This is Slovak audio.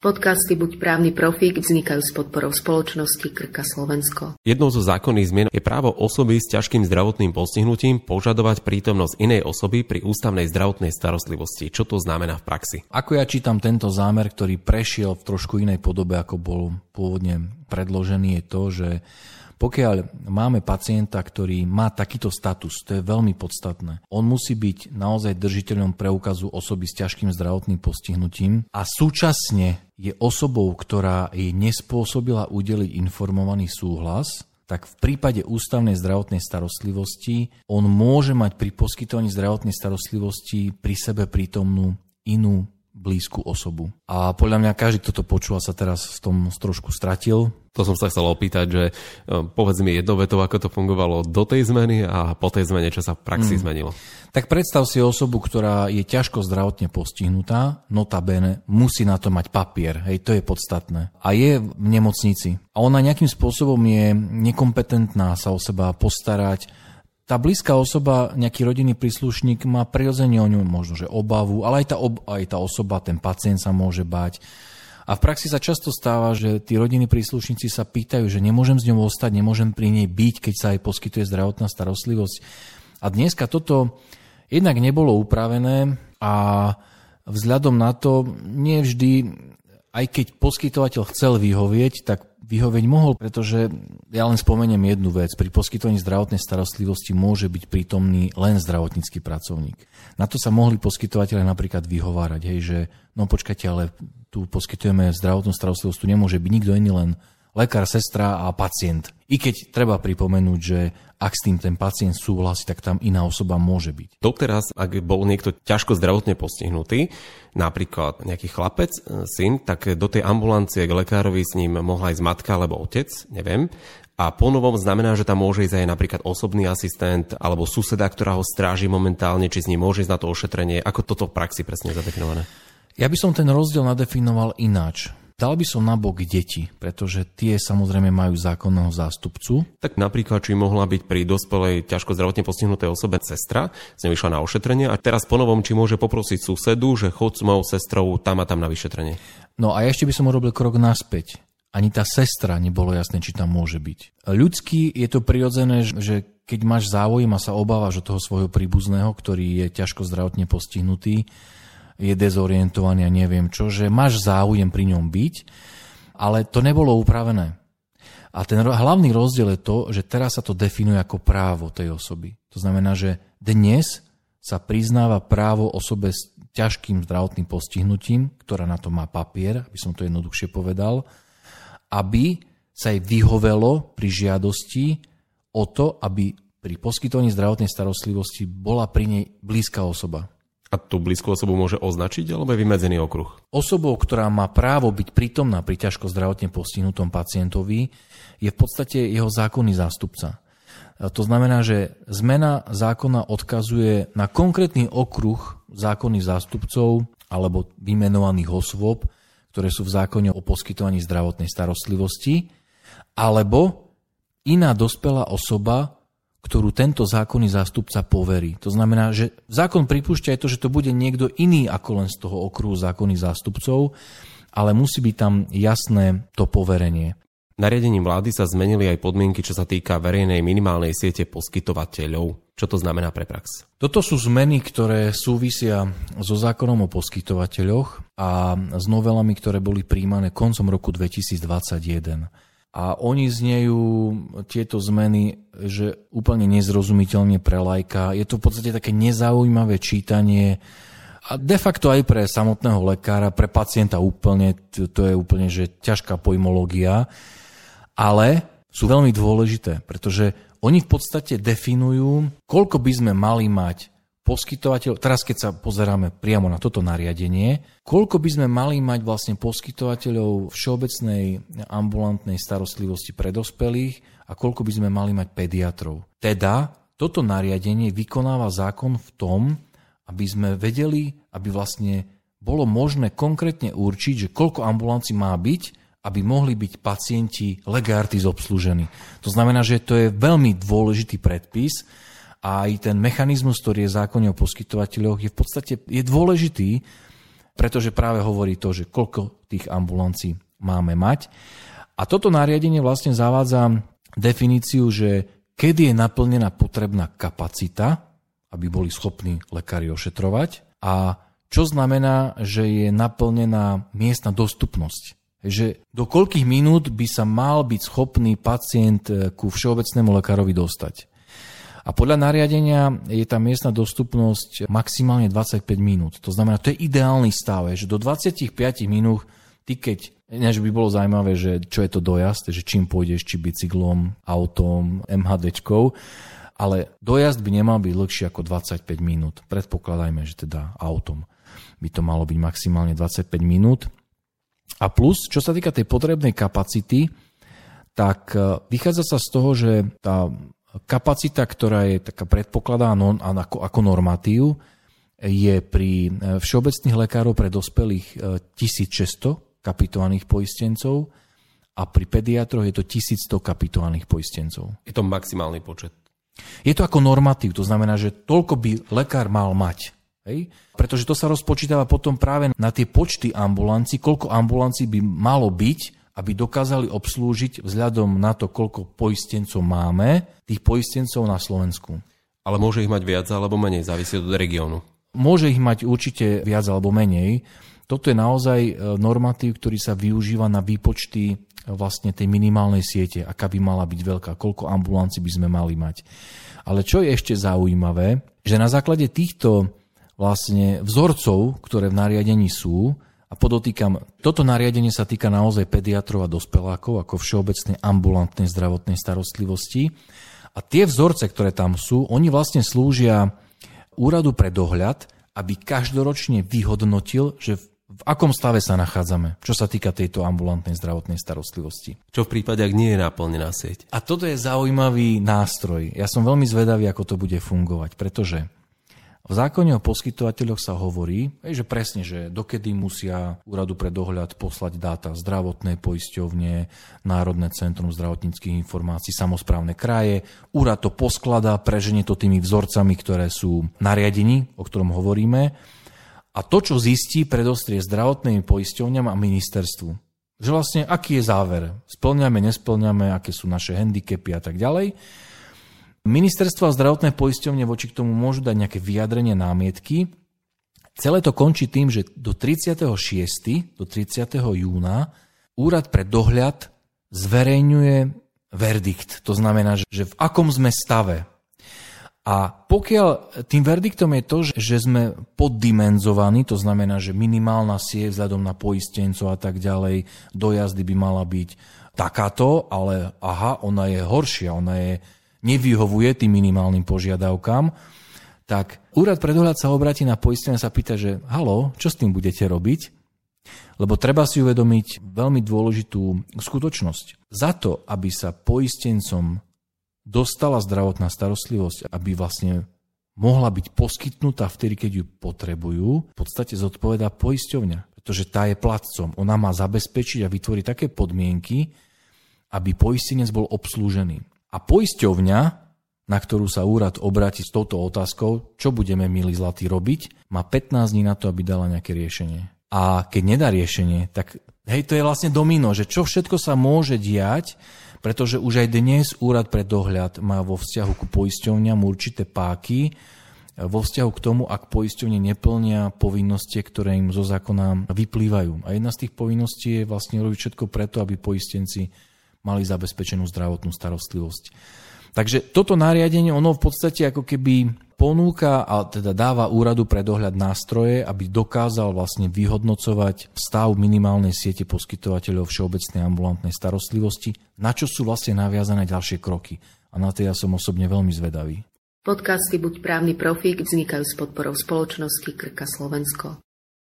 Podcasty Buď právny profík vznikajú s podporou spoločnosti Krka Slovensko. Jednou zo zákonných zmien je právo osoby s ťažkým zdravotným postihnutím požadovať prítomnosť inej osoby pri ústavnej zdravotnej starostlivosti. Čo to znamená v praxi? Ako ja čítam tento zámer, ktorý prešiel v trošku inej podobe, ako bol pôvodne predložený, je to, že pokiaľ máme pacienta, ktorý má takýto status, to je veľmi podstatné, on musí byť naozaj držiteľom preukazu osoby s ťažkým zdravotným postihnutím a súčasne je osobou, ktorá jej nespôsobila udeliť informovaný súhlas, tak v prípade ústavnej zdravotnej starostlivosti on môže mať pri poskytovaní zdravotnej starostlivosti pri sebe prítomnú inú blízku osobu. A podľa mňa každý, kto to počúva, sa teraz v tom trošku stratil. To som sa chcel opýtať, že e, povedz mi jedno veto, ako to fungovalo do tej zmeny a po tej zmene, čo sa v praxi mm. zmenilo. Tak predstav si osobu, ktorá je ťažko zdravotne postihnutá, notabene, musí na to mať papier, hej, to je podstatné. A je v nemocnici. A ona nejakým spôsobom je nekompetentná sa o seba postarať, tá blízka osoba, nejaký rodinný príslušník má prirodzene o ňu možno, že obavu, ale aj tá, ob, aj tá osoba, ten pacient sa môže bať. A v praxi sa často stáva, že tí rodinní príslušníci sa pýtajú, že nemôžem s ňou ostať, nemôžem pri nej byť, keď sa aj poskytuje zdravotná starostlivosť. A dneska toto jednak nebolo upravené a vzhľadom na to nevždy, aj keď poskytovateľ chcel vyhovieť, tak vyhoveť mohol, pretože ja len spomeniem jednu vec. Pri poskytovaní zdravotnej starostlivosti môže byť prítomný len zdravotnícky pracovník. Na to sa mohli poskytovateľe napríklad vyhovárať, hej, že no počkajte, ale tu poskytujeme zdravotnú starostlivosť, tu nemôže byť nikto iný, len lekár, sestra a pacient. I keď treba pripomenúť, že ak s tým ten pacient súhlasí, tak tam iná osoba môže byť. Doteraz, ak bol niekto ťažko zdravotne postihnutý, napríklad nejaký chlapec, e, syn, tak do tej ambulancie k lekárovi s ním mohla ísť matka alebo otec, neviem. A ponovom znamená, že tam môže ísť aj napríklad osobný asistent alebo suseda, ktorá ho stráži momentálne, či s ním môže ísť na to ošetrenie. Ako toto v praxi presne zadefinované? Ja by som ten rozdiel nadefinoval ináč. Dal by som nabok deti, pretože tie samozrejme majú zákonného zástupcu. Tak napríklad, či mohla byť pri dospelej ťažko zdravotne postihnutej osobe sestra, z nej vyšla na ošetrenie a teraz ponovom, či môže poprosiť susedu, že chod s mojou sestrou tam a tam na vyšetrenie. No a ešte by som urobil krok naspäť. Ani tá sestra nebolo jasné, či tam môže byť. Ľudský je to prirodzené, že keď máš záujem a sa obávaš o toho svojho príbuzného, ktorý je ťažko zdravotne postihnutý, je dezorientovaný a neviem čo, že máš záujem pri ňom byť, ale to nebolo upravené. A ten hlavný rozdiel je to, že teraz sa to definuje ako právo tej osoby. To znamená, že dnes sa priznáva právo osobe s ťažkým zdravotným postihnutím, ktorá na to má papier, aby som to jednoduchšie povedal, aby sa jej vyhovelo pri žiadosti o to, aby pri poskytovaní zdravotnej starostlivosti bola pri nej blízka osoba. A tú blízku osobu môže označiť alebo je vymedzený okruh? Osobou, ktorá má právo byť prítomná pri ťažko zdravotne postihnutom pacientovi, je v podstate jeho zákonný zástupca. To znamená, že zmena zákona odkazuje na konkrétny okruh zákonných zástupcov alebo vymenovaných osôb, ktoré sú v zákone o poskytovaní zdravotnej starostlivosti, alebo iná dospelá osoba, ktorú tento zákonný zástupca poverí. To znamená, že zákon pripúšťa aj to, že to bude niekto iný ako len z toho okruhu zákonných zástupcov, ale musí byť tam jasné to poverenie. Nariadením vlády sa zmenili aj podmienky, čo sa týka verejnej minimálnej siete poskytovateľov. Čo to znamená pre prax? Toto sú zmeny, ktoré súvisia so zákonom o poskytovateľoch a s novelami, ktoré boli príjmané koncom roku 2021 a oni znejú tieto zmeny, že úplne nezrozumiteľne pre lajka. Je to v podstate také nezaujímavé čítanie a de facto aj pre samotného lekára, pre pacienta úplne, to je úplne že ťažká pojmológia, ale sú veľmi dôležité, pretože oni v podstate definujú, koľko by sme mali mať poskytovateľ, teraz keď sa pozeráme priamo na toto nariadenie, koľko by sme mali mať vlastne poskytovateľov všeobecnej ambulantnej starostlivosti pre dospelých a koľko by sme mali mať pediatrov. Teda toto nariadenie vykonáva zákon v tom, aby sme vedeli, aby vlastne bolo možné konkrétne určiť, že koľko ambulancií má byť, aby mohli byť pacienti legárty zobslužení. To znamená, že to je veľmi dôležitý predpis, aj ten mechanizmus, ktorý je zákonne o poskytovateľoch, je v podstate je dôležitý, pretože práve hovorí to, že koľko tých ambulancií máme mať. A toto nariadenie vlastne zavádza definíciu, že kedy je naplnená potrebná kapacita, aby boli schopní lekári ošetrovať a čo znamená, že je naplnená miestna dostupnosť. Že do koľkých minút by sa mal byť schopný pacient eh, ku všeobecnému lekárovi dostať. A podľa nariadenia je tá miestna dostupnosť maximálne 25 minút. To znamená, to je ideálny stav, že do 25 minút ty keď, než by bolo zaujímavé, že čo je to dojazd, že čím pôjdeš, či bicyklom, autom, MHDčkou, ale dojazd by nemal byť dlhší ako 25 minút. Predpokladajme, že teda autom by to malo byť maximálne 25 minút. A plus, čo sa týka tej potrebnej kapacity, tak e, vychádza sa z toho, že tá kapacita, ktorá je taká predpokladá ako, ako normatív, je pri e, všeobecných lekárov pre dospelých 1600 e, kapitovaných poistencov a pri pediatroch je to 1100 kapitovaných poistencov. Je to maximálny počet. Je to ako normatív, to znamená, že toľko by lekár mal mať. Hej? Pretože to sa rozpočítava potom práve na tie počty ambulancií, koľko ambulancií by malo byť, aby dokázali obslúžiť vzhľadom na to, koľko poistencov máme, tých poistencov na Slovensku. Ale môže ich mať viac alebo menej, závisí od regiónu. Môže ich mať určite viac alebo menej. Toto je naozaj e, normatív, ktorý sa využíva na výpočty e, vlastne tej minimálnej siete, aká by mala byť veľká, koľko ambulancií by sme mali mať. Ale čo je ešte zaujímavé, že na základe týchto vlastne vzorcov, ktoré v nariadení sú, a podotýkam, toto nariadenie sa týka naozaj pediatrov a dospelákov ako všeobecnej ambulantnej zdravotnej starostlivosti. A tie vzorce, ktoré tam sú, oni vlastne slúžia úradu pre dohľad, aby každoročne vyhodnotil, že v akom stave sa nachádzame, čo sa týka tejto ambulantnej zdravotnej starostlivosti. Čo v prípade, ak nie je naplnená sieť? A toto je zaujímavý nástroj. Ja som veľmi zvedavý, ako to bude fungovať, pretože v zákone o poskytovateľoch sa hovorí, že presne, že dokedy musia úradu pre dohľad poslať dáta zdravotnej poisťovne, Národné centrum zdravotníckých informácií, samozprávne kraje. Úrad to poskladá, preženie to tými vzorcami, ktoré sú nariadení, o ktorom hovoríme. A to, čo zistí, predostrie zdravotnými poisťovňam a ministerstvu. Že vlastne, aký je záver? Splňame, nesplňame, aké sú naše handicapy a tak ďalej. Ministerstvo a zdravotné poisťovne voči k tomu môžu dať nejaké vyjadrenie námietky. Celé to končí tým, že do 36. do 30. júna úrad pre dohľad zverejňuje verdikt. To znamená, že v akom sme stave. A pokiaľ tým verdiktom je to, že sme poddimenzovaní, to znamená, že minimálna sieť vzhľadom na poistencov a tak ďalej, dojazdy by mala byť takáto, ale aha, ona je horšia, ona je nevyhovuje tým minimálnym požiadavkám, tak úrad pre dohľad sa obratí na poistenie a sa pýta, že halo, čo s tým budete robiť? Lebo treba si uvedomiť veľmi dôležitú skutočnosť. Za to, aby sa poistencom dostala zdravotná starostlivosť, aby vlastne mohla byť poskytnutá vtedy, keď ju potrebujú, v podstate zodpoveda poisťovňa, pretože tá je platcom. Ona má zabezpečiť a vytvoriť také podmienky, aby poistenec bol obslúžený. A poisťovňa, na ktorú sa úrad obráti s touto otázkou, čo budeme, milí zlatí, robiť, má 15 dní na to, aby dala nejaké riešenie. A keď nedá riešenie, tak hej, to je vlastne domino, že čo všetko sa môže diať, pretože už aj dnes úrad pre dohľad má vo vzťahu ku poisťovňam určité páky, vo vzťahu k tomu, ak poisťovne neplnia povinnosti, ktoré im zo zákona vyplývajú. A jedna z tých povinností je vlastne robiť všetko preto, aby poistenci mali zabezpečenú zdravotnú starostlivosť. Takže toto nariadenie, ono v podstate ako keby ponúka a teda dáva úradu pre dohľad nástroje, aby dokázal vlastne vyhodnocovať stav minimálnej siete poskytovateľov všeobecnej ambulantnej starostlivosti, na čo sú vlastne naviazané ďalšie kroky. A na to ja som osobne veľmi zvedavý. Podcasty Buď právny profík vznikajú s podporou spoločnosti Krka Slovensko.